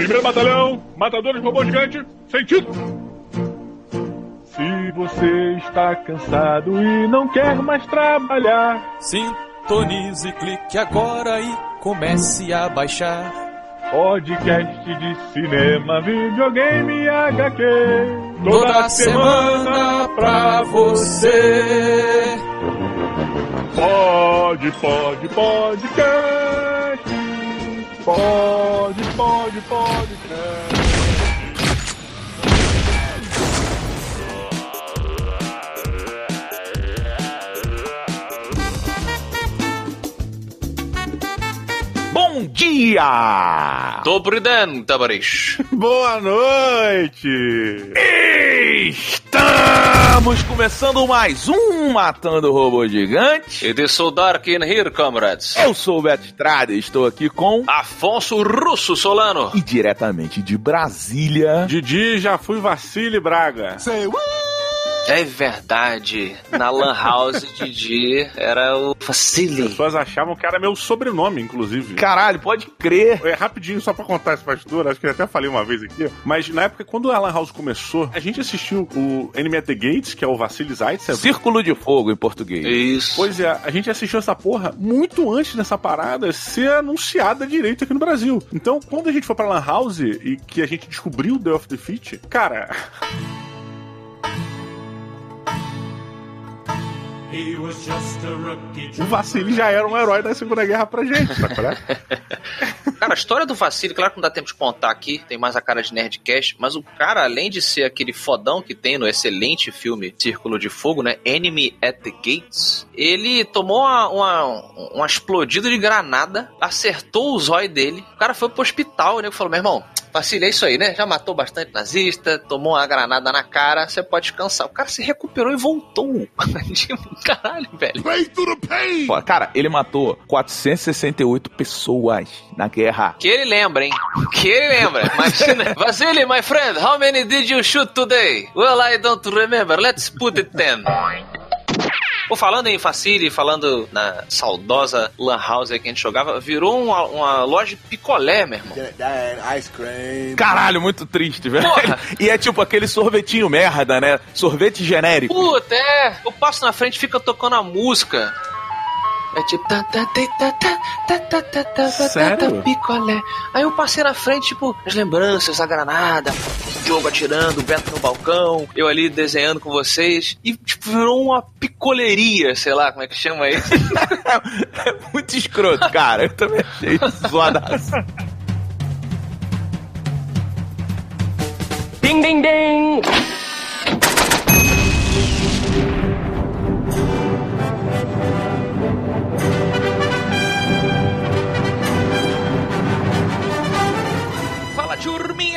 Primeiro batalhão, matadores robô gigante, sentido. Se você está cansado e não quer mais trabalhar, Sintonize, clique agora e comece a baixar. podcast de cinema, videogame e HQ. Toda semana pra você. Pode, pode, podcast. Pode, pode, pode, cara. Dia! Dobry den, tavarish. Boa noite! Estamos começando mais um Matando Robô Gigante. It is so dark in here, comrades. Eu sou o Beto Estrada e estou aqui com... Afonso Russo Solano. E diretamente de Brasília... Didi, já fui Vacile Braga. É verdade. Na Lan House, Didi era o As Facili. pessoas achavam que era meu sobrenome, inclusive. Caralho, pode crer. É rapidinho, só pra contar essa pastura, acho que eu até falei uma vez aqui. Mas na época, quando a Lan House começou, a gente assistiu o Enemy at the Gates, que é o Vassili Zaitsev. Círculo de Fogo em português. Isso. Pois é, a gente assistiu essa porra muito antes dessa parada ser anunciada direito aqui no Brasil. Então, quando a gente foi pra Lan House e que a gente descobriu The of Defeat, cara, o Vassili já era um herói da Segunda Guerra pra gente, sabe qual é? Cara, a história do Facili, claro que não dá tempo de contar aqui, tem mais a cara de Nerdcast, mas o cara, além de ser aquele fodão que tem no excelente filme Círculo de Fogo, né? Enemy at the Gates, ele tomou uma, uma, uma explodida de granada, acertou o zóio dele, o cara foi pro hospital, né? Falou, meu irmão, Facili, é isso aí, né? Já matou bastante nazista, tomou uma granada na cara, você pode descansar. O cara se recuperou e voltou. Tipo, Caralho, velho. Pô, Cara, ele matou 468 pessoas na guerra. Que ele lembra, hein? Que ele lembra. Imagina. Vasily, my friend, how many did you shoot today? Well, I don't remember. Let's put it ten. Pô, falando em Facile, falando na saudosa Lan House que a gente jogava, virou uma, uma loja de picolé, meu irmão. Ice cream. Caralho, muito triste, velho. Porra. E é tipo aquele sorvetinho merda, né? Sorvete genérico. Puta, é. Eu passo na frente e fica tocando a música. É tipo. Sério? Picolé. Aí eu passei na frente, tipo, as lembranças, a granada o jogo atirando, o Beto no balcão, eu ali desenhando com vocês. E, tipo, virou uma picoleria, sei lá, como é que chama isso? É muito escroto, cara. Eu também achei zoadaço. Ding ding ding!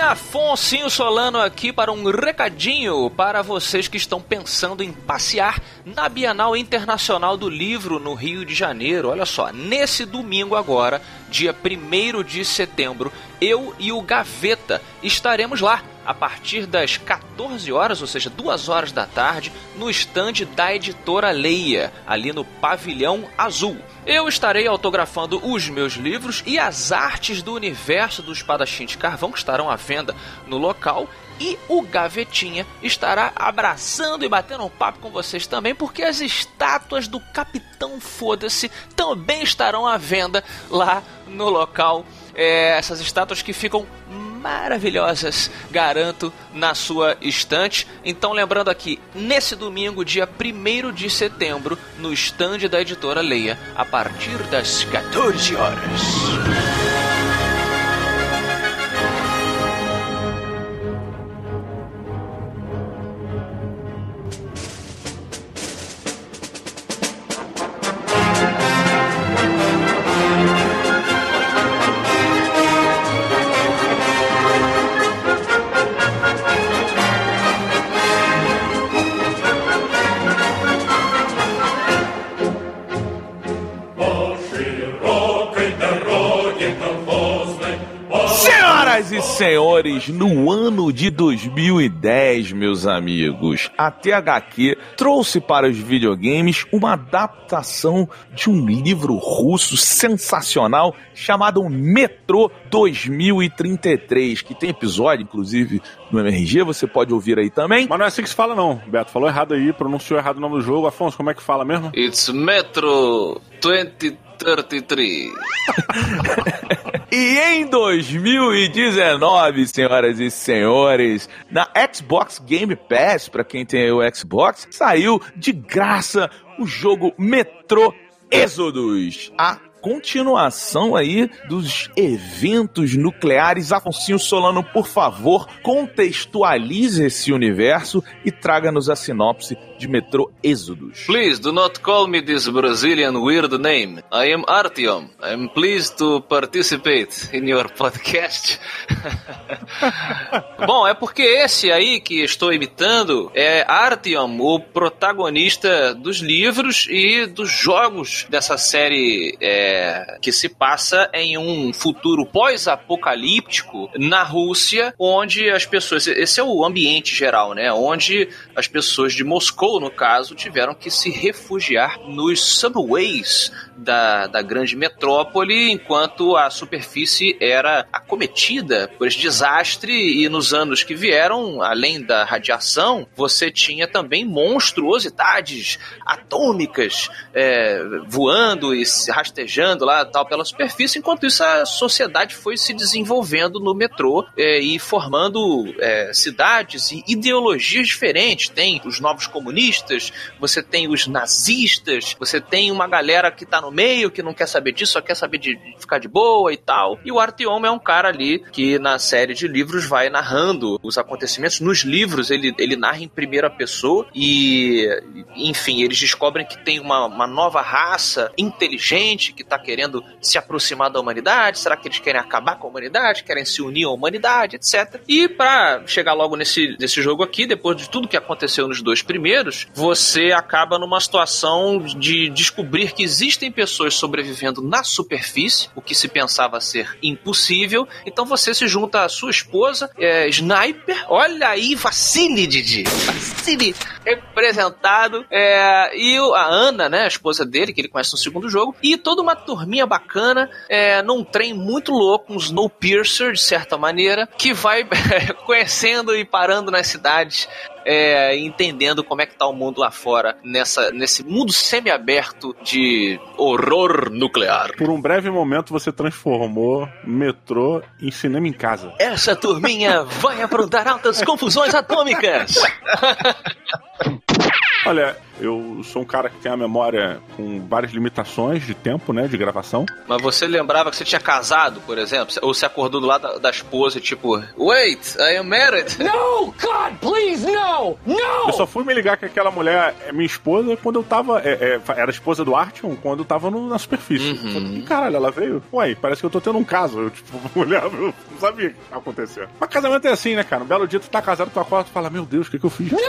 Afonso Solano aqui para um recadinho para vocês que estão pensando em passear na Bienal Internacional do Livro no Rio de Janeiro. Olha só, nesse domingo agora, dia 1 de setembro, eu e o Gaveta estaremos lá a partir das 14 horas, ou seja, 2 horas da tarde, no estande da editora Leia, ali no Pavilhão Azul. Eu estarei autografando os meus livros e as artes do universo do espadachim de carvão que estarão à venda no local. E o Gavetinha estará abraçando e batendo um papo com vocês também, porque as estátuas do Capitão Foda-se também estarão à venda lá no local. É, essas estátuas que ficam maravilhosas, garanto, na sua estante. Então, lembrando aqui, nesse domingo, dia 1 de setembro, no estande da editora Leia, a partir das 14 horas. Shut Senhoras e senhores, no ano de 2010, meus amigos, a THQ trouxe para os videogames uma adaptação de um livro russo sensacional chamado Metro 2033, que tem episódio, inclusive, no MRG, você pode ouvir aí também. Mas não é assim que se fala, não, Beto. Falou errado aí, pronunciou errado o nome do jogo. Afonso, como é que fala mesmo? It's Metro 2033. E em 2019, senhoras e senhores, na Xbox Game Pass, para quem tem o Xbox, saiu de graça o jogo Metro Exodus. A continuação aí dos eventos nucleares. Afonso Solano, por favor, contextualize esse universo e traga-nos a sinopse de Metro Exodus. Please do not call me this Brazilian weird name. I am Artyom. I am pleased to participate in your podcast. Bom, é porque esse aí que estou imitando é Artyom, o protagonista dos livros e dos jogos dessa série é, que se passa em um futuro pós-apocalíptico na Rússia, onde as pessoas. Esse é o ambiente geral, né? Onde as pessoas de Moscou, no caso, tiveram que se refugiar nos subways da, da grande metrópole, enquanto a superfície era acometida por esse desastre. E nos anos que vieram, além da radiação, você tinha também monstruosidades atômicas é, voando e se rastejando lá tal pela superfície. Enquanto isso, a sociedade foi se desenvolvendo no metrô é, e formando é, cidades e ideologias diferentes. Tem os novos comunistas, você tem os nazistas, você tem uma galera que tá no meio, que não quer saber disso, só quer saber de ficar de boa e tal. E o Artyom é um cara ali que na série de livros vai narrando os acontecimentos. Nos livros ele, ele narra em primeira pessoa e, enfim, eles descobrem que tem uma, uma nova raça inteligente que tá querendo se aproximar da humanidade. Será que eles querem acabar com a humanidade? Querem se unir à humanidade, etc. E para chegar logo nesse, nesse jogo aqui, depois de tudo que aconteceu nos dois primeiros, você acaba numa situação de descobrir que existem pessoas sobrevivendo na superfície, o que se pensava ser impossível. Então você se junta à sua esposa, é, Sniper. Olha aí, Vassili, Didi. Vassili representado. É, e a Ana, né, a esposa dele, que ele conhece no segundo jogo. E toda uma turminha bacana é, num trem muito louco, um Snowpiercer, de certa maneira, que vai conhecendo e parando nas cidades é, entendendo como é que tá o mundo lá fora nessa, nesse mundo semi-aberto de horror nuclear. Por um breve momento você transformou metrô em cinema em casa. Essa turminha vai aprontar altas confusões atômicas. Olha, eu sou um cara que tem a memória com várias limitações de tempo, né, de gravação. Mas você lembrava que você tinha casado, por exemplo? Ou você acordou do lado da, da esposa e tipo, wait, I am married. No! God, please, no! No! Eu só fui me ligar que aquela mulher é minha esposa quando eu tava. é, é, era esposa do Artyom quando eu tava no- na superfície. Eu falei, "Ih, caralho, ela veio? Ué, parece que eu tô tendo um caso. Eu, tipo, olhava, eu não sabia o que ia acontecer. Mas casamento é assim, né, cara? Um belo dia tu tá casado, tu acorda e fala, meu Deus, o que, que eu fiz? No!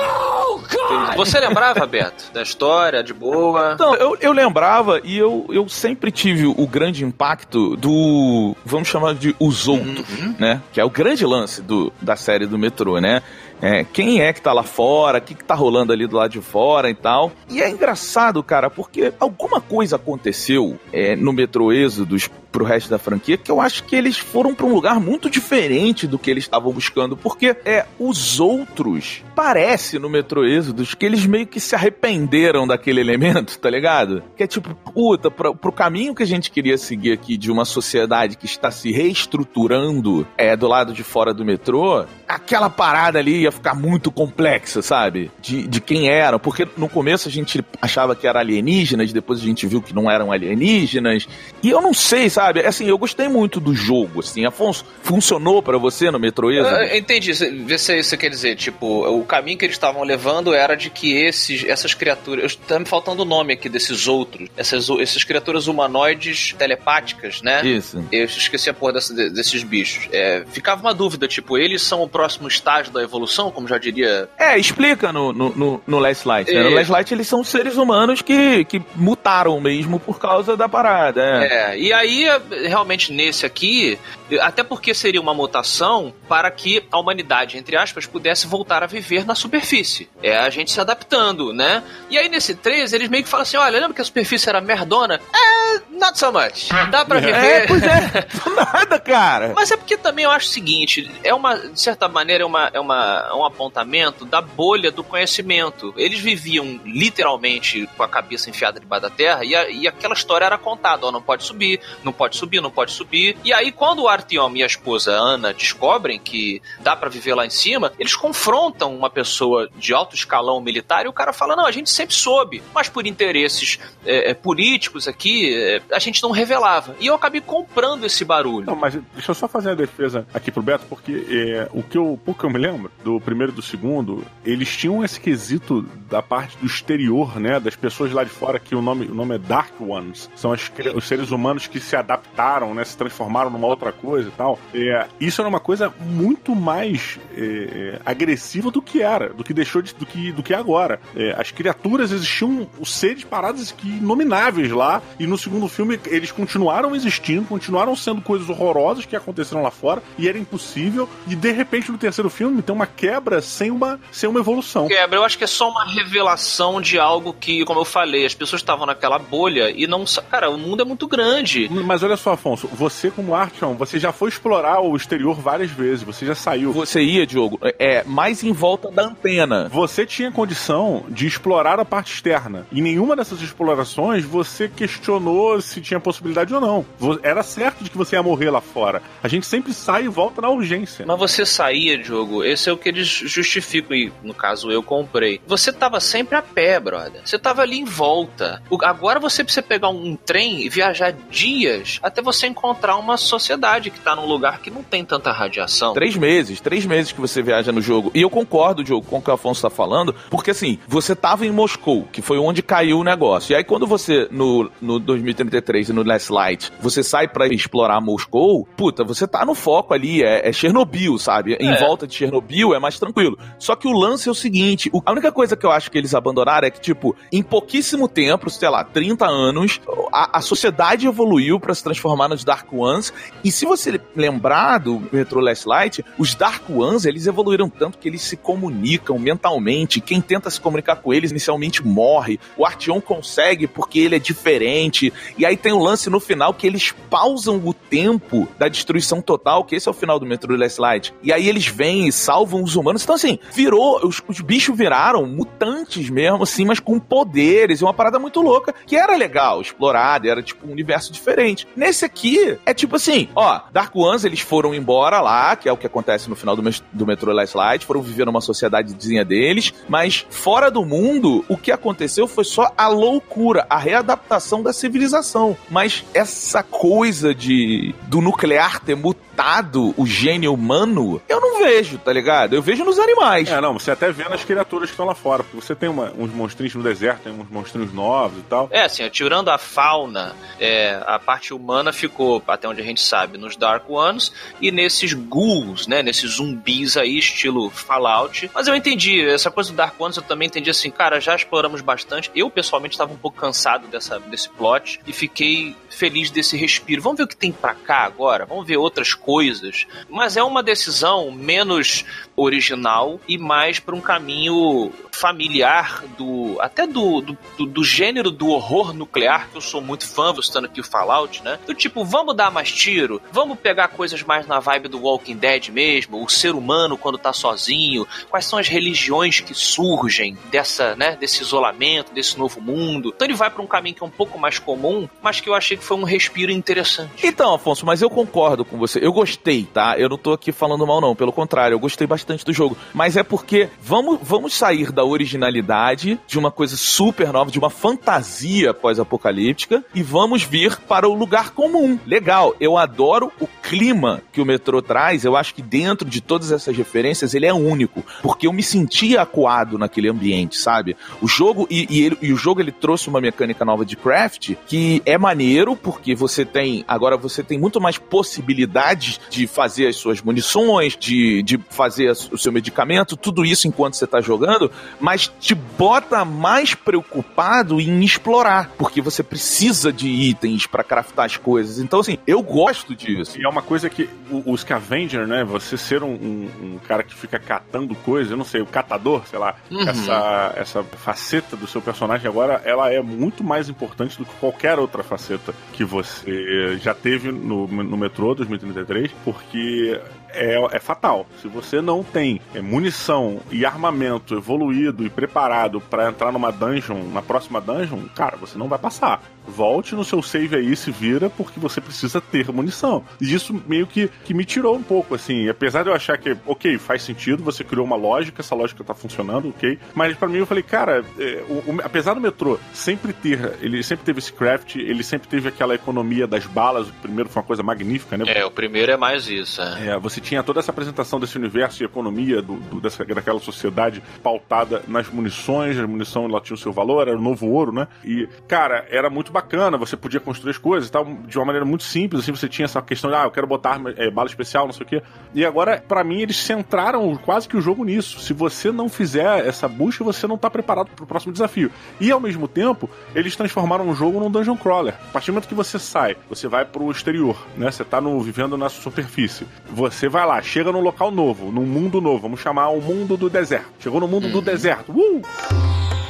God! Você lembrava, Beto, da história, de boa? Então, eu, eu lembrava e eu, eu sempre tive o grande impacto do. Vamos chamar de Os Outros, né? Que é o grande lance do, da série do metrô, né? É, quem é que tá lá fora, o que, que tá rolando ali do lado de fora e tal. E é engraçado, cara, porque alguma coisa aconteceu é, no Metrô Êxodos pro resto da franquia que eu acho que eles foram pra um lugar muito diferente do que eles estavam buscando, porque é os outros parece no Metrô Êxodos que eles meio que se arrependeram daquele elemento, tá ligado? Que é tipo, puta, pra, pro caminho que a gente queria seguir aqui de uma sociedade que está se reestruturando é, do lado de fora do metrô, aquela parada ali ia ficar muito complexa, sabe? De, de quem eram, porque no começo a gente achava que era alienígenas, depois a gente viu que não eram alienígenas, e eu não sei, sabe? Assim, eu gostei muito do jogo, assim, Afonso, funcionou pra você no Metrô Êxodos? Eu entendi. Vê se isso quer dizer. Tipo, o caminho que eles estavam levando era de que esses, essas criaturas. Tá me faltando o nome aqui desses outros. Essas, essas criaturas humanoides telepáticas, né? Isso. Eu esqueci a porra dessa- desses bichos. É, ficava uma dúvida, tipo, eles são o próximo estágio da evolução como já diria. É, explica no, no, no, no Last Light. Né? No Last Light eles são seres humanos que, que mutaram mesmo por causa da parada. É. é, e aí, realmente, nesse aqui, até porque seria uma mutação para que a humanidade, entre aspas, pudesse voltar a viver na superfície. É a gente se adaptando, né? E aí nesse 3, eles meio que falam assim: olha, lembra que a superfície era merdona? É, not so much. Dá pra é, viver. É, pois é. Nada, cara. Mas é porque também eu acho o seguinte: é uma, de certa maneira, é, uma, é uma, um apontamento da bolha do conhecimento. Eles viviam literalmente com a cabeça enfiada debaixo da terra e, a, e aquela história era contada: ó, não pode subir, não pode subir, não pode subir. E aí, quando o Artyom e a esposa Ana descobrem que dá para viver lá em cima, eles confrontam uma pessoa de alto escalão militar e o cara fala: não, a gente sempre soube, mas por interesses é, políticos aqui, é, a gente não revelava. E eu acabei comprando esse barulho. Não, mas deixa eu só fazer a defesa aqui pro Beto, porque é, o que eu, pouco eu me lembro do primeiro e do segundo, eles tinham esse quesito da parte do exterior, né? Das pessoas lá de fora, que o nome, o nome é Dark Ones. São as, os seres humanos que se adaptaram, né? Se transformaram numa outra coisa e tal. É, isso era uma coisa muito mais é, agressiva do que era, do que deixou de, do que, do que é agora. É, as criaturas existiam, os seres parados que inomináveis lá, e no segundo filme eles continuaram existindo, continuaram sendo coisas horrorosas que aconteceram lá fora, e era impossível, e de repente no terceiro filme tem uma quebra sem uma, sem uma evolução. Quebra, eu acho que é só uma revelação de algo que, como eu falei, as pessoas estavam naquela bolha e não. Cara, o mundo é muito grande. Mas olha só, Afonso, você como Artyom, você já foi explorar o exterior várias vezes, você já saiu. Você ia, Diogo, é mais em volta da antena. Você tinha condição de explorar a parte externa. E nenhuma dessas explorações você questionou se tinha possibilidade ou não. Era certo de que você ia morrer lá fora. A gente sempre sai e volta na urgência. Mas você saía, Diogo, esse é o que eles justificam, e no caso eu comprei. Você tava sempre a pé, brother. Você tava ali em volta. Agora você precisa pegar um trem e viajar dias até você encontrar uma sociedade que tá num lugar que não tem tanta radiação. Três meses, três meses que você viaja no jogo. E eu concordo, Diogo, com o que o Afonso tá falando, porque assim, você tava em Moscou, que foi onde caiu o negócio. E aí quando você, no, no 2033 e no Last Light, você sai para explorar Moscou, puta, você tá no foco ali, é, é Chernobyl, sabe? Em é. volta de Chernobyl é mais tranquilo. Só que o lance é o seguinte, o, a única coisa que eu acho que eles abandonaram é que, tipo, em pouquíssimo tempo, sei lá, 30 anos, a, a sociedade evoluiu para se transformar nos Dark Ones. E se você lembrar do Metro Last Light, os Dark Ones, eles evoluíram tanto que eles se comunicam mentalmente. Quem tenta se comunicar com eles inicialmente morre. O Artyom consegue porque ele é diferente. E aí tem um lance no final que eles pausam o tempo da destruição total, que esse é o final do Metro Last Light. E aí eles vêm e salvam os humanos. Então, assim, virou. Os, os bichos viraram mutantes mesmo, assim, mas com poderes. E uma parada muito louca, que era legal, explorada, era tipo um universo diferente. Nesse aqui, é tipo assim: ó, Dark Ones, eles foram embora lá, que é o que acontece no final do, do Metro Last Light, foram viver numa sociedadezinha deles, mas fora do mundo, o que aconteceu foi só a loucura, a readaptação da civilização. Mas essa coisa de do nuclear ter mutado o gênio humano, eu não vejo, tá ligado? Eu vejo nos animais. É, não, você até vê nas criaturas que estão lá fora, porque você tem uma, uns monstrinhos no deserto, tem uns monstrinhos novos e tal. É, assim, tirando a fauna, é, a parte humana ficou, até onde a gente sabe, nos Dark Ones e nesses ghouls, né, nesses zumbis aí, estilo Fallout. Mas eu entendi, essa coisa do Dark Ones eu também entendi assim, cara, já exploramos bastante. Eu, pessoalmente, estava um pouco cansado dessa, desse plot e fiquei feliz desse respiro. Vamos ver o que tem para cá agora, vamos ver outras coisas. Mas é uma decisão menos original e mais para um caminho familiar do até do, do, do, gênero do horror nuclear que eu sou muito fã, vou estando aqui o Fallout, né? Do tipo, vamos dar mais tiro, vamos pegar coisas mais na vibe do Walking Dead mesmo, o ser humano quando tá sozinho, quais são as religiões que surgem dessa, né, desse isolamento, desse novo mundo. Então ele vai para um caminho que é um pouco mais comum, mas que eu achei que foi um respiro interessante. Então, Afonso, mas eu concordo com você. Eu gostei, tá? Eu não tô aqui falando mal não, pelo contrário, eu gostei bastante do jogo, mas é porque vamos vamos sair da originalidade de uma coisa super nova, de uma fantasia pós-apocalíptica e vamos vir para o lugar comum. Legal, eu adoro o clima que o metrô traz. Eu acho que dentro de todas essas referências ele é único, porque eu me sentia acuado naquele ambiente, sabe? O jogo e, e, ele, e o jogo ele trouxe uma mecânica nova de craft que é maneiro porque você tem agora você tem muito mais possibilidades de fazer as suas munições, de, de fazer o seu medicamento, tudo isso enquanto você tá jogando, mas te bota mais preocupado em explorar, porque você precisa de itens para craftar as coisas. Então, assim, eu gosto disso. E é uma coisa que o, o Scavenger, né? Você ser um, um, um cara que fica catando coisas, eu não sei, o catador, sei lá, Uhum. essa, essa faceta do seu personagem agora, ela é muito mais importante do que qualquer outra faceta que você já teve no, no Metrô 2033, porque é, é fatal. Se você não tem é, munição e armamento evoluído e preparado para entrar numa dungeon, na próxima dungeon, cara, você não vai passar. Volte no seu save aí, se vira, porque você precisa ter munição. E isso meio que, que me tirou um pouco, assim. Apesar de eu achar que, ok, faz sentido, você criou uma lógica, essa lógica tá funcionando, ok. Mas para mim eu falei, cara, é, o- o- apesar do metrô sempre ter, ele sempre teve esse craft, ele sempre teve aquela economia das balas, o primeiro foi uma coisa magnífica, né? É, o primeiro é mais isso. é. É, você tinha toda essa apresentação desse universo e economia do, do- dessa, daquela sociedade pautada nas munições, a munição ela tinha o seu valor, era o novo ouro, né? E, cara, era muito bacana, você podia construir as coisas e tal, de uma maneira muito simples, assim, você tinha essa questão de, ah, eu quero botar arma- é, bala especial, não sei o quê. E agora, pra mim, eles centraram quase que o jogo nisso. Se você não fizer essa busca, você não tá preparado pro próximo desafio. E, ao mesmo tempo, eles transformaram o jogo num dungeon crawler. A partir do momento que você sai, você vai pro exterior, né? Você tá no, vivendo na superfície. Você vai lá, chega num local novo, num mundo novo, vamos chamar o mundo do deserto. Chegou no mundo do deserto. Uh!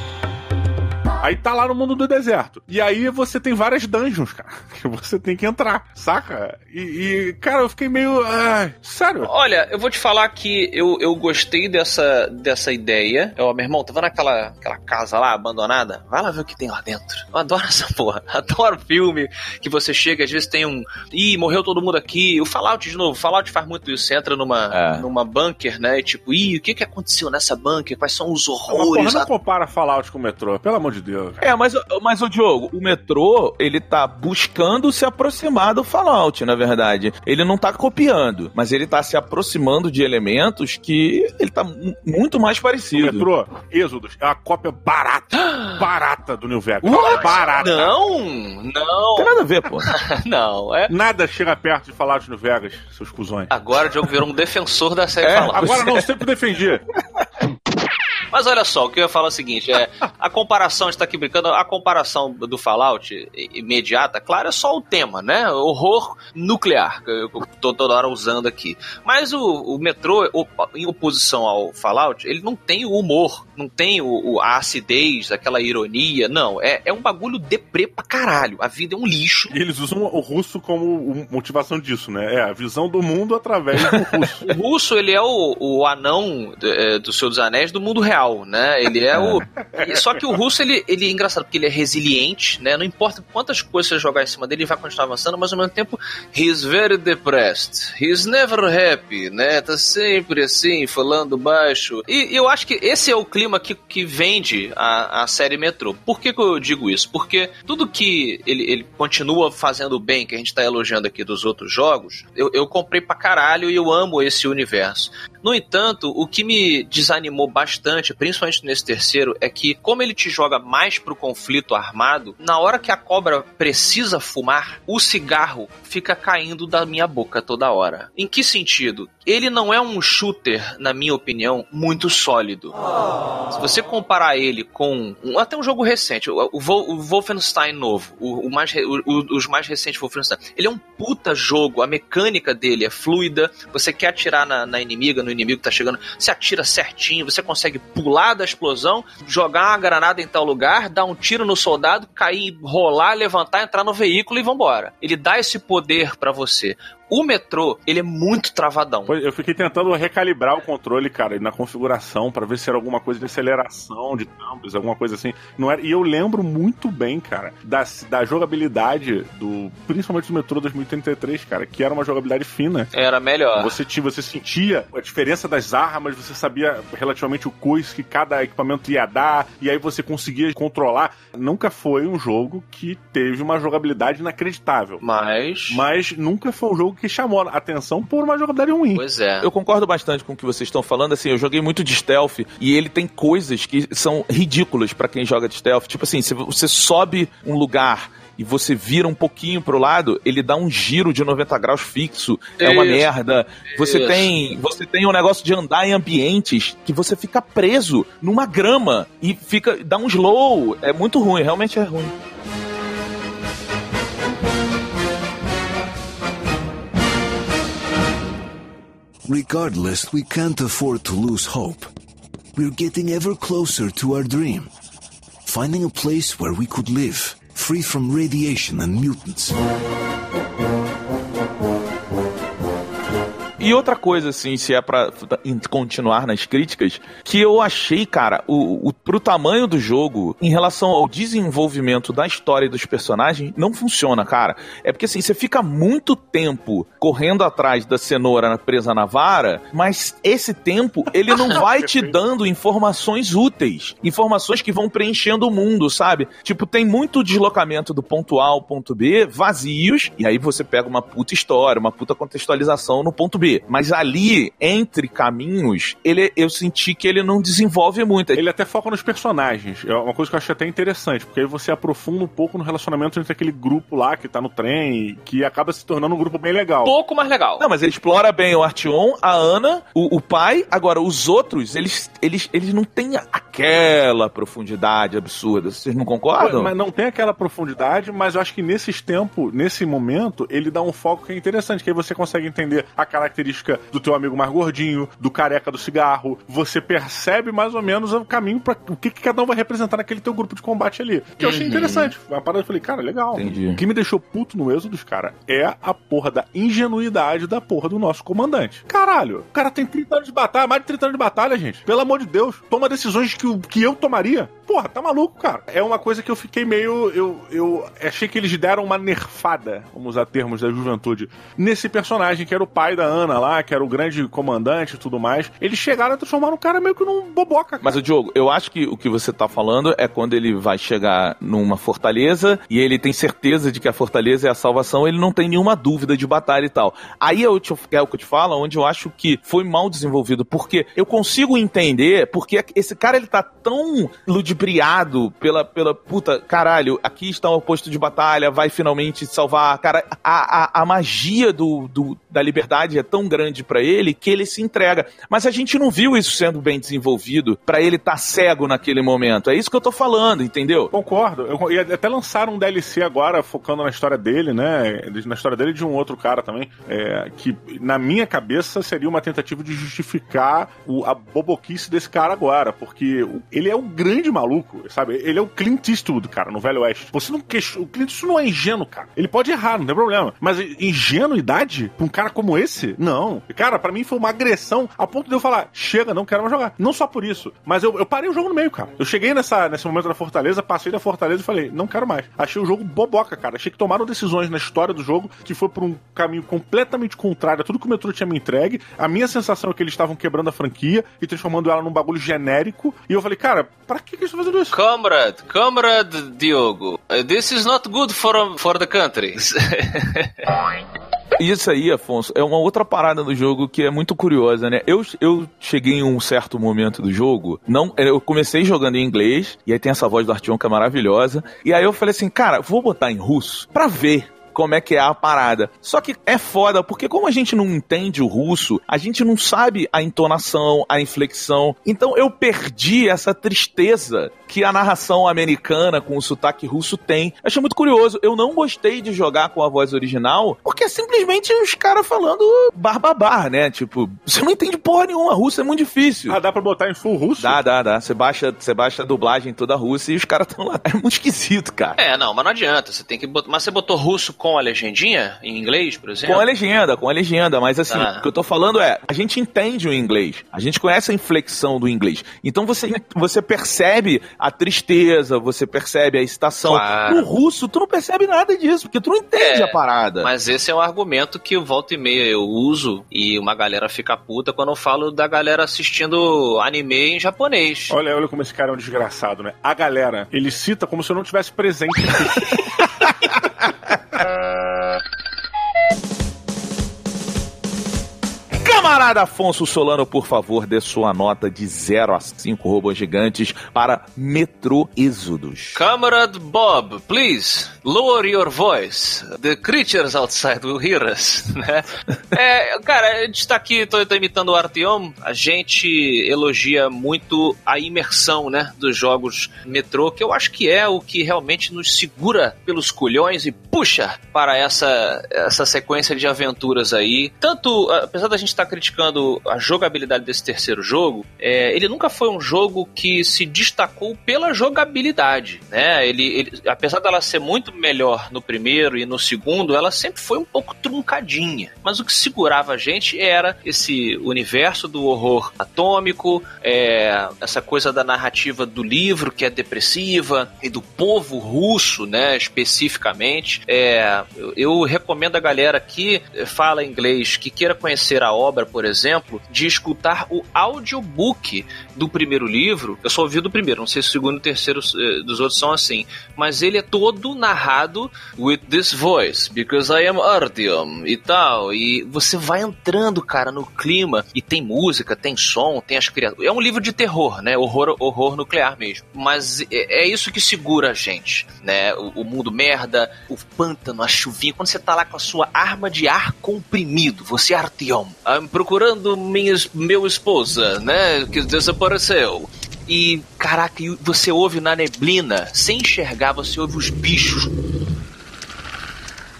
Aí tá lá no mundo do deserto. E aí você tem várias dungeons, cara, que você tem que entrar, saca? E, e, cara, eu fiquei meio. ai, sério? Olha, eu vou te falar que eu, eu gostei dessa, dessa ideia. Ó, meu irmão, tá vendo aquela, aquela casa lá abandonada? Vai lá ver o que tem lá dentro. Eu adoro essa porra. Adoro filme que você chega, às vezes tem um. Ih, morreu todo mundo aqui. O Fallout de novo. O Fallout faz muito isso. Você entra numa, É. numa bunker, né? E tipo, ih, o que, que aconteceu nessa bunker? Quais são os Mas, porra, horrores? não compara Fallout com o metrô, pelo amor de Deus. É, mas, mas o Diogo, o metrô, ele tá buscando se aproximar do Fallout, na verdade. Ele não tá copiando, mas ele tá se aproximando de elementos que ele tá mu- muito mais O parecido. metrô, Êxodos, é uma cópia barata. barata do New Vegas. What? Barata. Não, Não não, tem nada a ver, pô. não. É. Nada chega perto de Fallout New Vegas, seus cuzões. Agora o Diogo virou um defensor da série É, Fallout. Agora não, sempre defendi. Mas olha só, o que eu ia falar é o seguinte: é, a comparação, a gente tá aqui brincando, a comparação do Fallout imediata, claro, é só o tema, né? Horror nuclear, que eu tô toda hora usando aqui. Mas o, o metrô, em oposição ao Fallout, ele não tem o humor, não tem o, o- a acidez, aquela ironia, não. É, é um bagulho deprê pra caralho. A vida é um lixo. E eles usam o russo como motivação disso, né? É a visão do mundo através do russo. O russo, ele é o, o anão é, do Senhor dos Anéis do mundo real, né? Ele é o. e- Só que o russo, ele, ele é engraçado, porque ele é resiliente, né? Não importa quantas coisas você jogar em cima dele, ele vai continuar avançando, mas ao mesmo tempo, he's very depressed. He's never happy, né? Tá sempre assim, falando baixo. E eu acho que esse é o clima que, que vende a, a série Metrô. Por que, que eu digo isso? Porque tudo que ele, ele continua fazendo bem, que a gente tá elogiando aqui dos outros jogos, eu, eu comprei pra caralho e eu amo esse universo. No entanto, o que me desanimou bastante, principalmente nesse terceiro, é que, como ele te joga mais pro conflito armado, na hora que a cobra precisa fumar, o cigarro fica caindo da minha boca toda hora. Em que sentido? Ele não é um shooter, na minha opinião, muito sólido. Se você comparar ele com um- até um jogo recente, o, o o Wolfenstein novo, o, o mais, os mais recentes Wolfenstein, ele é um puta jogo, a mecânica dele é fluida, você quer atirar na, na inimiga, no inimigo que tá chegando, você atira certinho, você consegue pular da explosão, jogar uma granada em tal lugar, dar um tiro no soldado, cair, rolar, levantar, entrar no veículo e vambora. Ele dá esse poder pra você. O metrô, ele é muito travadão. Eu fiquei tentando recalibrar o controle, cara, na configuração, pra ver se era alguma coisa de aceleração, de thumbs, alguma coisa assim. Não era, e eu lembro muito bem, cara, da, da jogabilidade do. Principalmente do Metro 2033, cara, que era uma jogabilidade fina. Era melhor. Você, tinha, você sentia a diferença das armas, você sabia relativamente o coisa que cada equipamento ia dar, e aí você conseguia controlar. Nunca foi um jogo que teve uma jogabilidade inacreditável. Mas. Mas nunca foi um jogo que chamou a atenção por uma jogabilidade ruim. Pois é. Eu concordo bastante com o que vocês estão falando. Assim, eu joguei muito de stealth e ele tem coisas que são ridículas pra quem joga de stealth. Tipo assim, se você sobe um lugar e você vira um pouquinho pro lado, ele dá um giro de 90 graus fixo. É uma Isso. merda. Você Isso. tem, você tem um negócio de andar em ambientes que você fica preso numa grama e fica dá um slow. É muito ruim, realmente é ruim. Regardless, we can't afford to lose hope. We're getting ever closer to our dream. Finding a place where we could live, free from radiation and mutants. E outra coisa, assim, se é pra continuar nas críticas, que eu achei, cara, o, o, pro tamanho do jogo, em relação ao desenvolvimento da história e dos personagens, não funciona, cara. É porque, assim, você fica muito tempo correndo atrás da cenoura presa na vara, mas esse tempo, ele não vai te dando informações úteis. Informações que vão preenchendo o mundo, sabe? Tipo, tem muito deslocamento do ponto A ao ponto B, vazios, e aí você pega uma puta história, uma puta contextualização no ponto B. Mas ali, entre caminhos, ele, eu senti que ele não desenvolve muito. Ele até foca nos personagens. É uma coisa que eu achei até interessante, porque aí você aprofunda um pouco no relacionamento entre aquele grupo lá que tá no trem, que acaba se tornando um grupo bem legal. Pouco mais legal. Não, mas ele explora bem o Artion, a Ana, o, o pai. Agora, os outros, eles, eles, eles não têm aquela profundidade absurda. Vocês não concordam? Mas não tem aquela profundidade, mas eu acho que nesses tempos, nesse momento, ele dá um foco que é interessante, que aí você consegue entender a característica do teu amigo mais gordinho, do careca do cigarro. Você percebe mais ou menos o caminho para o que, que cada um vai representar naquele teu grupo de combate ali. Que eu achei interessante. Uma parada eu falei, cara, legal. Entendi. O que me deixou puto no Êxodos, cara, é a porra da ingenuidade da porra do nosso comandante. Caralho, o cara tem 30 anos de batalha, mais de 30 anos de batalha, gente. Pelo amor de Deus, toma decisões que, o- que eu tomaria. Porra, tá maluco, cara. É uma coisa que eu fiquei meio. Eu, eu achei que eles deram uma nerfada, vamos usar termos da juventude, nesse personagem que era o pai da Ana lá, que era o grande comandante e tudo mais. Eles chegaram a transformar o cara meio que num boboca. Cara. Mas o Diogo, eu acho que o que você tá falando é quando ele vai chegar numa fortaleza e ele tem certeza de que a fortaleza é a salvação, ele não tem nenhuma dúvida de batalha e tal. Aí eu te, é o que eu te falo, onde eu acho que foi mal desenvolvido, porque eu consigo entender porque esse cara ele tá tão ludibriado pela, pela puta, caralho, aqui está o posto de batalha, vai finalmente salvar. Cara, a, a, a magia do, do, da liberdade é tão grande pra ele que ele se entrega. Mas a gente não viu isso sendo bem desenvolvido pra ele estar cego naquele momento. É isso que eu tô falando, entendeu? Concordo. Eu, e até lançaram um DLC agora focando na história dele, né? Na história dele de um outro cara também. é, que na minha cabeça seria uma tentativa de justificar o- a boboquice desse cara agora. Porque ele é um grande maluco, sabe? Ele é o Clint Eastwood, cara, no Velho Oeste. Você não O Clint Eastwood não é ingênuo, cara. Ele pode errar, não tem problema. Mas ingenuidade pra um cara como esse? Não. Cara, pra mim foi uma agressão a ponto de eu falar: chega, não quero mais jogar. Não só por isso, mas eu, eu parei o jogo no meio, cara. Eu cheguei nessa, nesse momento da Fortaleza, passei da Fortaleza e falei: não quero mais. Achei o jogo boboca, cara. Achei que tomaram decisões na história do jogo que foi por um caminho completamente contrário a tudo que o metrô tinha me entregue. A minha sensação é que eles estavam quebrando a franquia e transformando ela num bagulho genérico. E eu falei: cara, pra que, que eles isso? Comrade, comrade Diogo, uh, this is not good for, for the country. Isso aí, Afonso, é uma outra parada do jogo que é muito curiosa, né? Eu, eu cheguei em um certo momento do jogo, não, eu comecei jogando em inglês, e aí tem essa voz do Artyom que é maravilhosa, e aí eu falei assim, cara, vou botar em russo pra ver como é que é a parada. Só que é foda, porque como a gente não entende o russo, a gente não sabe a entonação, a inflexão. Então eu perdi essa tristeza que a narração americana com o sotaque russo tem. Eu achei muito curioso. Eu não gostei de jogar com a voz original, porque é simplesmente os caras falando barbabar, né? Tipo, você não entende porra nenhuma. Russo é muito difícil. Ah, dá pra botar em full russo? Dá, dá, dá. Você baixa, você baixa a dublagem toda russa e os caras estão lá. É muito esquisito, cara. é, não, mas não adianta. Você tem que botar. Mas você botou russo com a legendinha? Em inglês, por exemplo? Com a legenda, com a legenda, mas assim, Ah. o que eu tô falando é, a gente entende o inglês, a gente conhece a inflexão do inglês. Então você, você percebe a tristeza, você percebe a excitação. Claro. No russo, tu não percebe nada disso, porque tu não entende É, a parada. Mas esse é um argumento que volta e meia eu uso e uma galera fica puta quando eu falo da galera assistindo anime em japonês. Olha, olha como esse cara é um desgraçado, né? A galera, ele cita como se eu não tivesse presente. Camarada Afonso Solano, por favor, dê sua nota de 0 a 5 robôs gigantes para Metro Êxodos. Camarade Bob, please, lower your voice. The creatures outside will hear us. Né? é, cara, a gente tá aqui, tô imitando o Artyom, a gente elogia muito a imersão, né, dos jogos Metro, que eu acho que é o que realmente nos segura pelos culhões e puxa para essa, essa sequência de aventuras aí. Tanto, apesar da gente estar tá criticando a jogabilidade desse terceiro jogo, é, ele nunca foi um jogo que se destacou pela jogabilidade, né? Ele, ele, apesar dela ser muito melhor no primeiro e no segundo, ela sempre foi um pouco truncadinha. Mas o que segurava a gente era esse universo do horror atômico, é, essa coisa da narrativa do livro que é depressiva e do povo russo, né? Especificamente. É, eu, eu recomendo a galera que fala inglês que queira conhecer a obra, por exemplo, de escutar o audiobook do primeiro livro. Eu só ouvi do primeiro, não sei se o segundo e o terceiro eh, dos outros são assim. Mas ele é todo narrado with this voice, because I am Artyom e tal. E você vai entrando, cara, no clima. E tem música, tem som, tem as criaturas. É um livro de terror, né? Horror, horror nuclear mesmo. Mas é, é isso que segura a gente, né? O, o mundo merda, o pântano, a chuvinha. Quando você tá lá com a sua arma de ar comprimido, você é Artyom. Procurando minha, meu esposa, né? Que desapareceu. E, caraca, você ouve na neblina, sem enxergar, você ouve os bichos.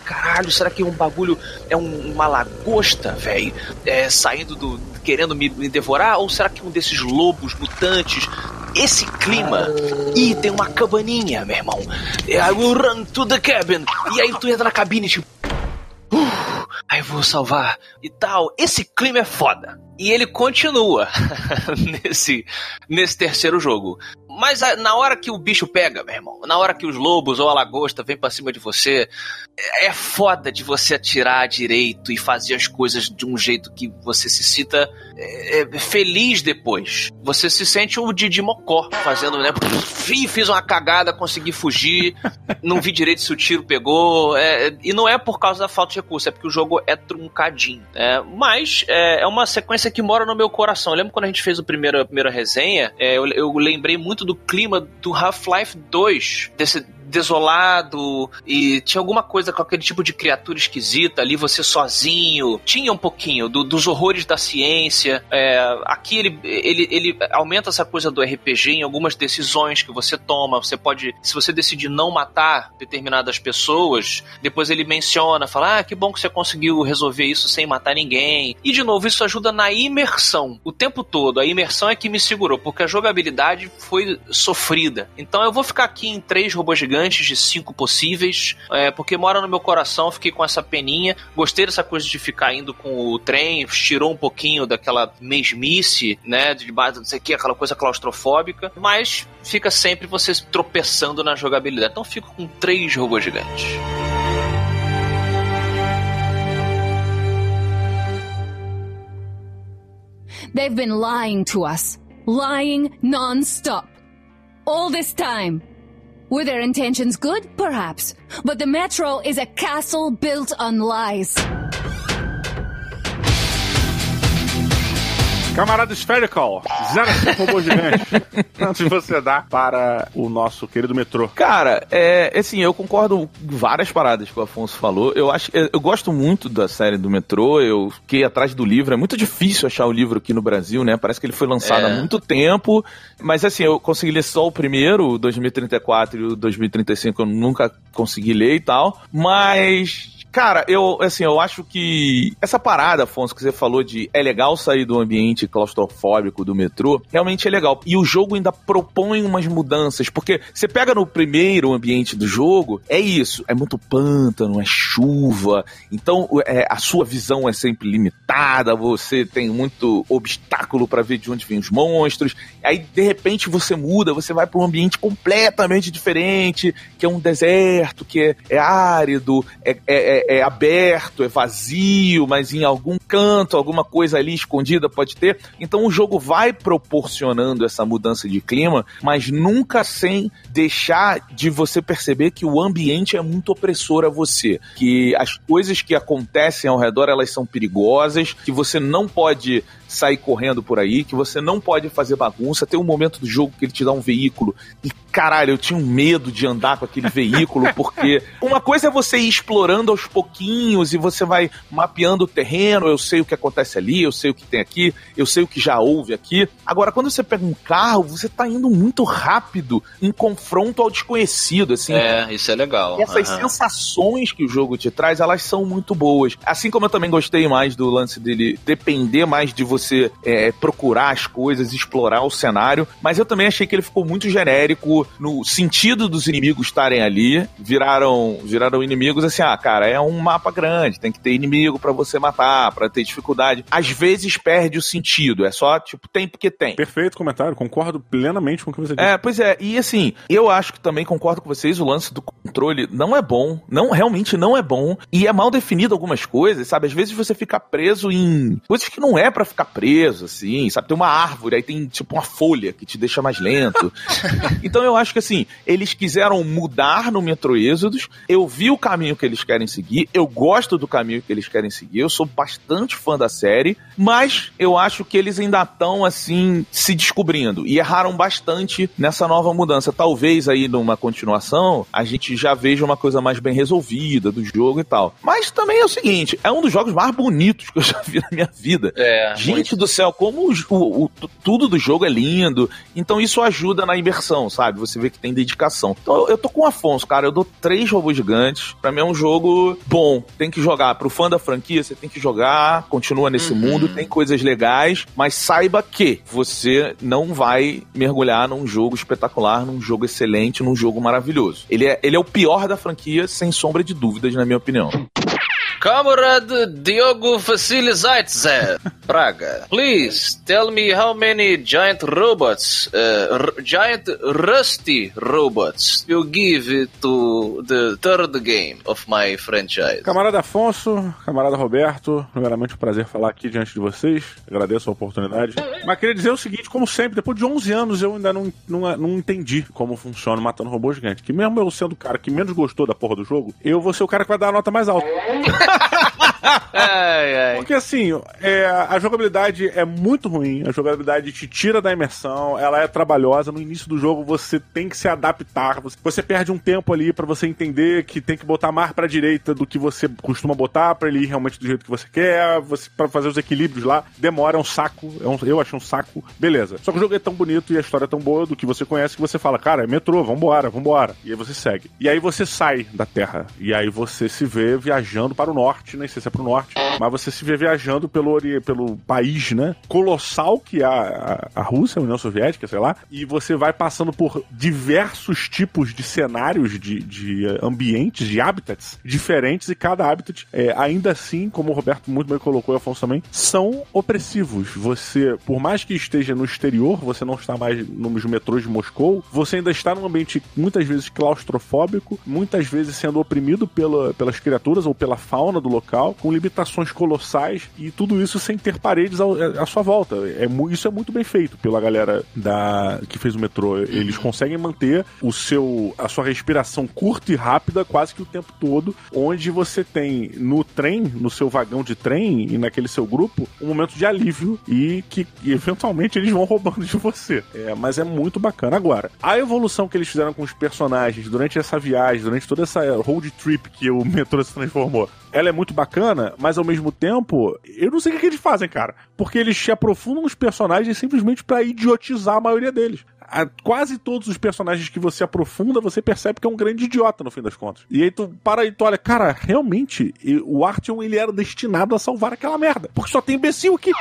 Caralho, será que é um bagulho é um, uma lagosta, velho, é, saindo do. querendo me, me, devorar? Ou será que um desses lobos mutantes? Esse clima. Ih, tem uma cabaninha, meu irmão. I will run to the cabin. E aí tu entra na cabine, tipo. Vou salvar e tal. Esse clima é foda. E ele continua nesse, nesse terceiro jogo. Mas na hora que o bicho pega, meu irmão, na hora que os lobos ou a lagosta vem pra cima de você, é foda de você atirar direito e fazer as coisas de um jeito que você se sinta é, é, feliz depois. Você se sente o Didi Mocó fazendo, né? Fiz uma cagada, consegui fugir, não vi direito se o tiro pegou. É, e não é por causa da falta de recurso, é porque o jogo é truncadinho. É, mas é, é, uma sequência que mora no meu coração. Eu lembro quando a gente fez o primeiro, a primeira resenha, é, eu, eu lembrei muito do clima do Half-Life 2, desse, desolado e tinha alguma coisa com aquele tipo de criatura esquisita ali, você sozinho. Tinha um pouquinho do, dos horrores da ciência. É, aqui ele, ele, ele aumenta essa coisa do RPG em algumas decisões que você toma. Você pode, se você decidir não matar determinadas pessoas, depois ele menciona, fala: Ah, que bom que você conseguiu resolver isso sem matar ninguém. E de novo, isso ajuda na imersão o tempo todo. A imersão é que me segurou, porque a jogabilidade foi sofrida. Então eu vou ficar aqui em três robôs gigantes antes de cinco possíveis, é, porque mora no meu coração, fiquei com essa peninha. Gostei dessa coisa de ficar indo com o trem, tirou um pouquinho daquela mesmice, né, de base, não sei o que, aquela coisa claustrofóbica, mas fica sempre você tropeçando na jogabilidade. Então fico com três robôs gigantes. They've been lying to us. Lying non-stop. All this time. Were their intentions good? Perhaps. But the Metro is a castle built on lies. Camarada Spherical, 05 robô gigante. Antes você dá para o nosso querido metrô. Cara, é assim, eu concordo com várias paradas que o Afonso falou. Eu acho eu gosto muito da série do metrô. Eu fiquei atrás do livro. É muito difícil achar o livro aqui no Brasil, né? Parece que ele foi lançado é. há muito tempo. Mas assim, eu consegui ler só o primeiro, o 2034 e o 2035 eu nunca consegui ler e tal. Mas Cara, eu, assim, eu acho que essa parada, Afonso, que você falou de é legal sair do ambiente claustrofóbico do metrô, realmente é legal. E o jogo ainda propõe umas mudanças, porque você pega no primeiro ambiente do jogo, é isso, é muito pântano, é chuva, então é, a sua visão é sempre limitada, você tem muito obstáculo para ver de onde vêm os monstros, aí de repente você muda, você vai para um ambiente completamente diferente, que é um deserto, que é, é árido, é, é é, aberto, é vazio, mas em algum canto, alguma coisa ali escondida pode ter. Então o jogo vai proporcionando essa mudança de clima, mas nunca sem deixar de você perceber que o ambiente é muito opressor a você, que as coisas que acontecem ao redor elas são perigosas, que você não pode sair correndo por aí, que você não pode fazer bagunça. Tem um momento do jogo que ele te dá um veículo e caralho, eu tinha um medo de andar com aquele veículo, porque uma coisa é você ir explorando aos pouquinhos e você vai mapeando o terreno, eu sei o que acontece ali, eu sei o que tem aqui, eu sei o que já houve aqui. Agora, quando você pega um carro, você tá indo muito rápido em confronto ao desconhecido, assim. É, isso é legal. Essas uhum. sensações que o jogo te traz, elas são muito boas. Assim como eu também gostei mais do lance dele depender mais de você é, procurar as coisas, explorar o cenário, mas eu também achei que ele ficou muito genérico, no, sentido dos inimigos estarem ali, viraram, viraram inimigos assim, ah, cara, é um mapa grande, tem que ter inimigo para você matar, para ter dificuldade. Às vezes perde o sentido, é só, tipo, tem porque tem. Perfeito comentário, concordo plenamente com o que você disse. É, pois é, e assim, eu acho que também concordo com vocês, o lance do controle não é bom, não, realmente não é bom, e é mal definido algumas coisas, sabe? Às vezes você fica preso em coisas que não é para ficar preso, assim, sabe? Tem uma árvore, aí tem, tipo, uma folha que te deixa mais lento. então eu acho que assim, eles quiseram mudar no Metro Êxodos. Eu vi o caminho que eles querem seguir, eu gosto do caminho que eles querem seguir, eu sou bastante fã da série, mas eu acho que eles ainda estão assim se descobrindo e erraram bastante nessa nova mudança. Talvez aí numa continuação a gente já veja uma coisa mais bem resolvida do jogo e tal. Mas também é o seguinte, é um dos jogos mais bonitos que eu já vi na minha vida. É, gente muito. do céu, como o, o, tudo do jogo é lindo. Então isso ajuda na imersão, sabe? Você vê que tem dedicação. Então eu tô com o Afonso, cara. Eu dou três robôs gigantes. Pra mim é um jogo bom. Tem que jogar. Pro fã da franquia, você tem que jogar. Continua nesse uhum. mundo, tem coisas legais. Mas saiba que você não vai mergulhar num jogo espetacular, num jogo excelente, num jogo maravilhoso. Ele é, ele é o pior da franquia, sem sombra de dúvidas, na minha opinião. Comrade Diogo Facilizaitze, Praga. Please tell me how many giant robots, uh, giant rusty robots, you give to the third game of my franchise. Camarada Afonso, camarada Roberto, primeiramente um prazer falar aqui diante de vocês. Agradeço a oportunidade. Mas queria dizer o seguinte, como sempre, depois de 11 anos eu ainda não, não, não entendi como funciona Matando Robô Gigante. Que mesmo eu sendo o cara que menos gostou da porra do jogo, eu vou ser o cara que vai dar a nota mais alta. ai, ai. Porque assim, é, a jogabilidade é muito ruim, a jogabilidade te tira da imersão, ela é trabalhosa. No início do jogo você tem que se adaptar, você, você perde um tempo ali para você entender que tem que botar mais pra direita do que você costuma botar para ele ir realmente do jeito que você quer, você para fazer os equilíbrios lá, demora, é um saco, é um, eu achei um saco, beleza. Só que o jogo é tão bonito e a história é tão boa do que você conhece que você fala, cara, é metrô, vambora, vambora. E aí você segue. E aí você sai da Terra, e aí você se vê viajando para o norte, nem sei se é pro norte, mas você se vê viajando pelo, pelo país, né? Colossal que é a, a, a Rússia, a União Soviética, sei lá, e você vai passando por diversos tipos de cenários, de, de ambientes, de habitats diferentes, e cada habitat, é, ainda assim, como o Roberto muito bem colocou e o Afonso também, são opressivos. Você, por mais que esteja no exterior, você não está mais nos metrôs de Moscou, você ainda está num ambiente muitas vezes claustrofóbico, muitas vezes sendo oprimido pela, pelas criaturas ou pela fauna do local, com limitações colossais e tudo isso sem ter paredes à sua volta. É, isso é muito bem feito pela galera da que fez o metrô. Eles conseguem manter o seu a sua respiração curta e rápida quase que o tempo todo, onde você tem no trem, no seu vagão de trem e naquele seu grupo, um momento de alívio e que eventualmente eles vão roubando de você. É, mas é muito bacana. Agora, a evolução que eles fizeram com os personagens durante essa viagem, durante toda essa road trip que o metrô se transformou, ela é muito bacana, mas ao mesmo tempo, eu não sei o que, eles fazem, cara. Porque eles se aprofundam nos personagens simplesmente para idiotizar a maioria deles a, quase todos os personagens que você aprofunda, você percebe que é um grande idiota no fim das contas. E aí tu para e tu olha, cara, realmente, o Artyom ele era destinado a salvar aquela merda. Porque só tem imbecil aqui.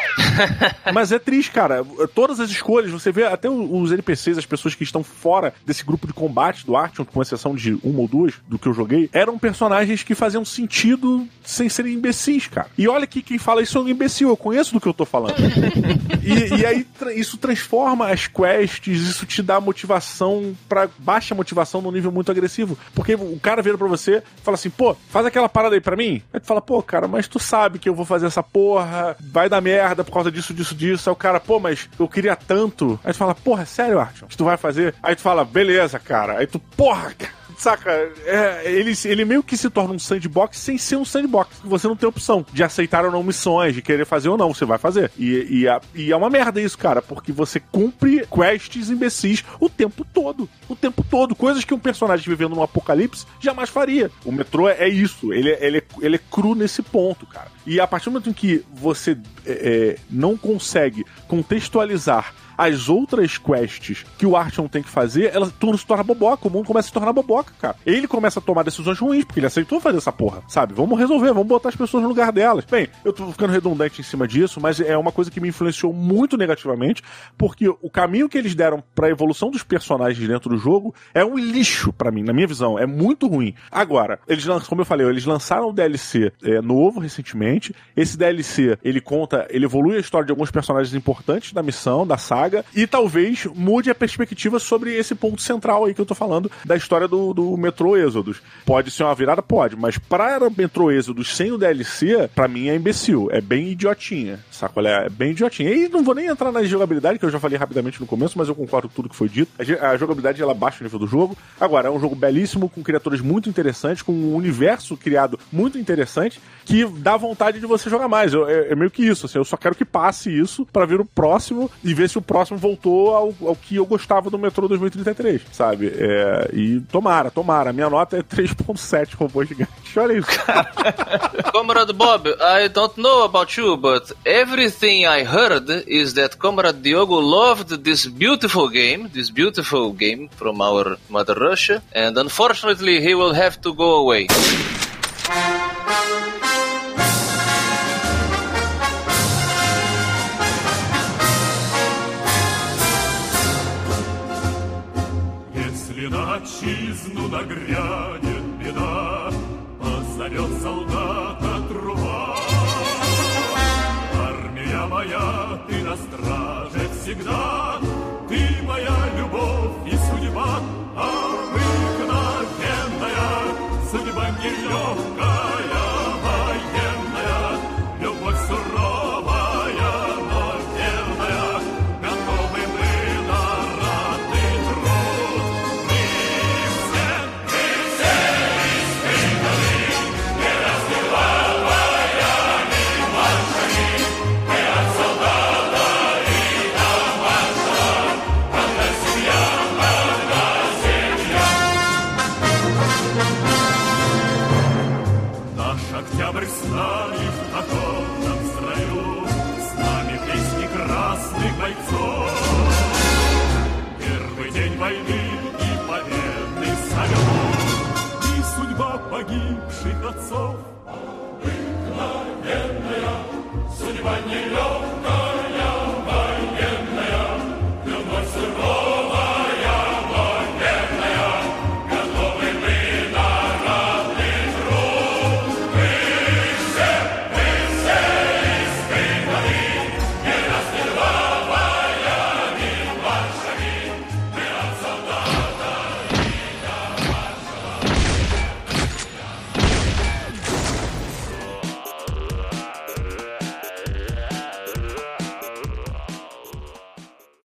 Mas é triste, cara. Todas as escolhas, você vê até os NPCs, as pessoas que estão fora desse grupo de combate do Artyom, com exceção de uma ou duas do que eu joguei, eram personagens que faziam sentido sem, serem imbecis, cara. E olha que quem fala isso é um imbecil, eu conheço do que eu tô falando. e, e aí isso transforma as quests, isso te dá motivação para baixa motivação num nível muito agressivo. Porque o cara vira pra você fala assim, pô, faz aquela parada aí pra mim. Aí tu fala, pô, cara, mas tu sabe que eu vou fazer essa porra, vai dar merda por causa disso, disso, disso. Aí o cara, pô, mas eu queria tanto. Aí tu fala, porra, é sério, Artyom? Que tu vai fazer? Aí tu fala, beleza, cara. Aí tu, porra, cara saca? É, ele, ele meio que se torna um sandbox sem ser um sandbox. Você não tem opção de aceitar ou não missões, de querer fazer ou não. Você vai fazer. E, e, a, e é uma merda isso, cara, porque você cumpre quests imbecis o tempo todo. O tempo todo. Coisas que um personagem vivendo num apocalipse jamais faria. O metrô é isso. Ele, ele, ele é cru nesse ponto, cara. E a partir do momento em que você é, é não consegue contextualizar as outras quests que o Artyom tem que fazer, ela se torna boboca. O mundo começa a se tornar boboca, cara. Ele começa a tomar decisões ruins, porque ele aceitou fazer essa porra, sabe? Vamos resolver, vamos botar as pessoas no lugar delas. Bem, eu tô ficando redundante em cima disso, mas é uma coisa que me influenciou muito negativamente, porque o caminho que eles deram pra evolução dos personagens dentro do jogo é um lixo para mim, na minha visão. É muito ruim. Agora, eles como eu falei, eles lançaram o DLC é, novo recentemente. Esse DLC, ele conta, ele evolui a história de alguns personagens importantes da missão, da saga saga e talvez mude a perspectiva sobre esse ponto central aí que eu tô falando da história do, do Metrô Êxodos. Pode ser uma virada? Pode, mas pra Metrô Êxodos sem o DLC, pra mim é imbecil, é bem idiotinha, saco? É bem idiotinha. E não vou nem entrar na jogabilidade, que eu já falei rapidamente no começo, mas eu concordo com tudo que foi dito. A jogabilidade ela baixa o nível do jogo. Agora, é um jogo belíssimo, com criaturas muito interessantes, com um universo criado muito interessante, que dá vontade de você jogar mais. Eu, é, é, meio que isso, assim, eu só quero que passe isso para ver o próximo e ver se o próximo voltou ao, ao que eu gostava do Metrô 2033, sabe? É, e tomara, tomara. Minha nota é 3.7 robô gigante. Olha isso. Comrade Bob, I don't know about you, but everything I heard is that Comrade Diogo loved this beautiful game, this beautiful game from our mother Russia, and unfortunately he will have to go away. Нагрянет беда, позовет солдата труба. Армия моя, ты на страже всегда,